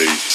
days.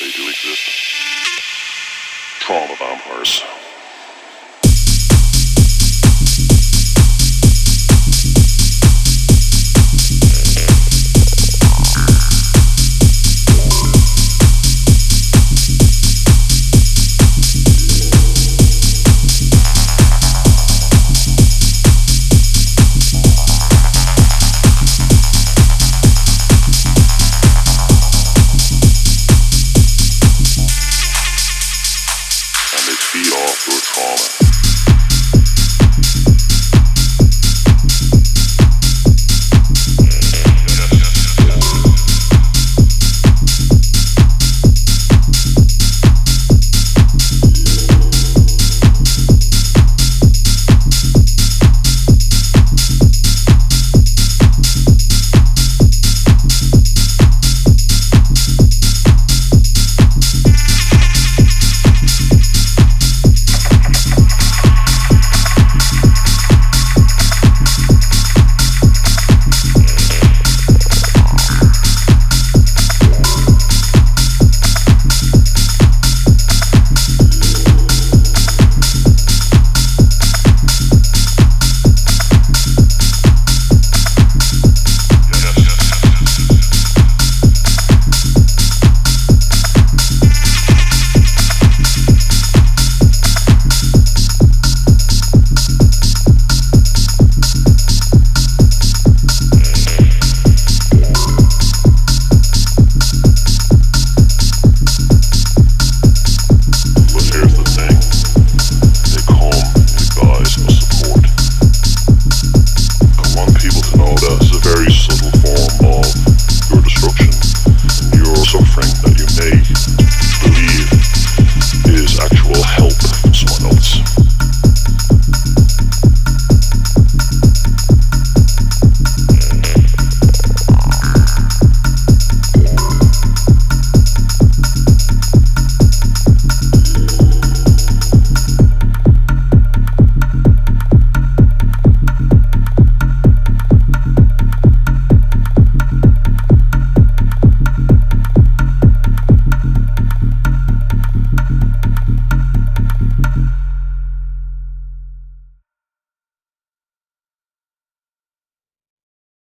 They do exist. Trauma vampires.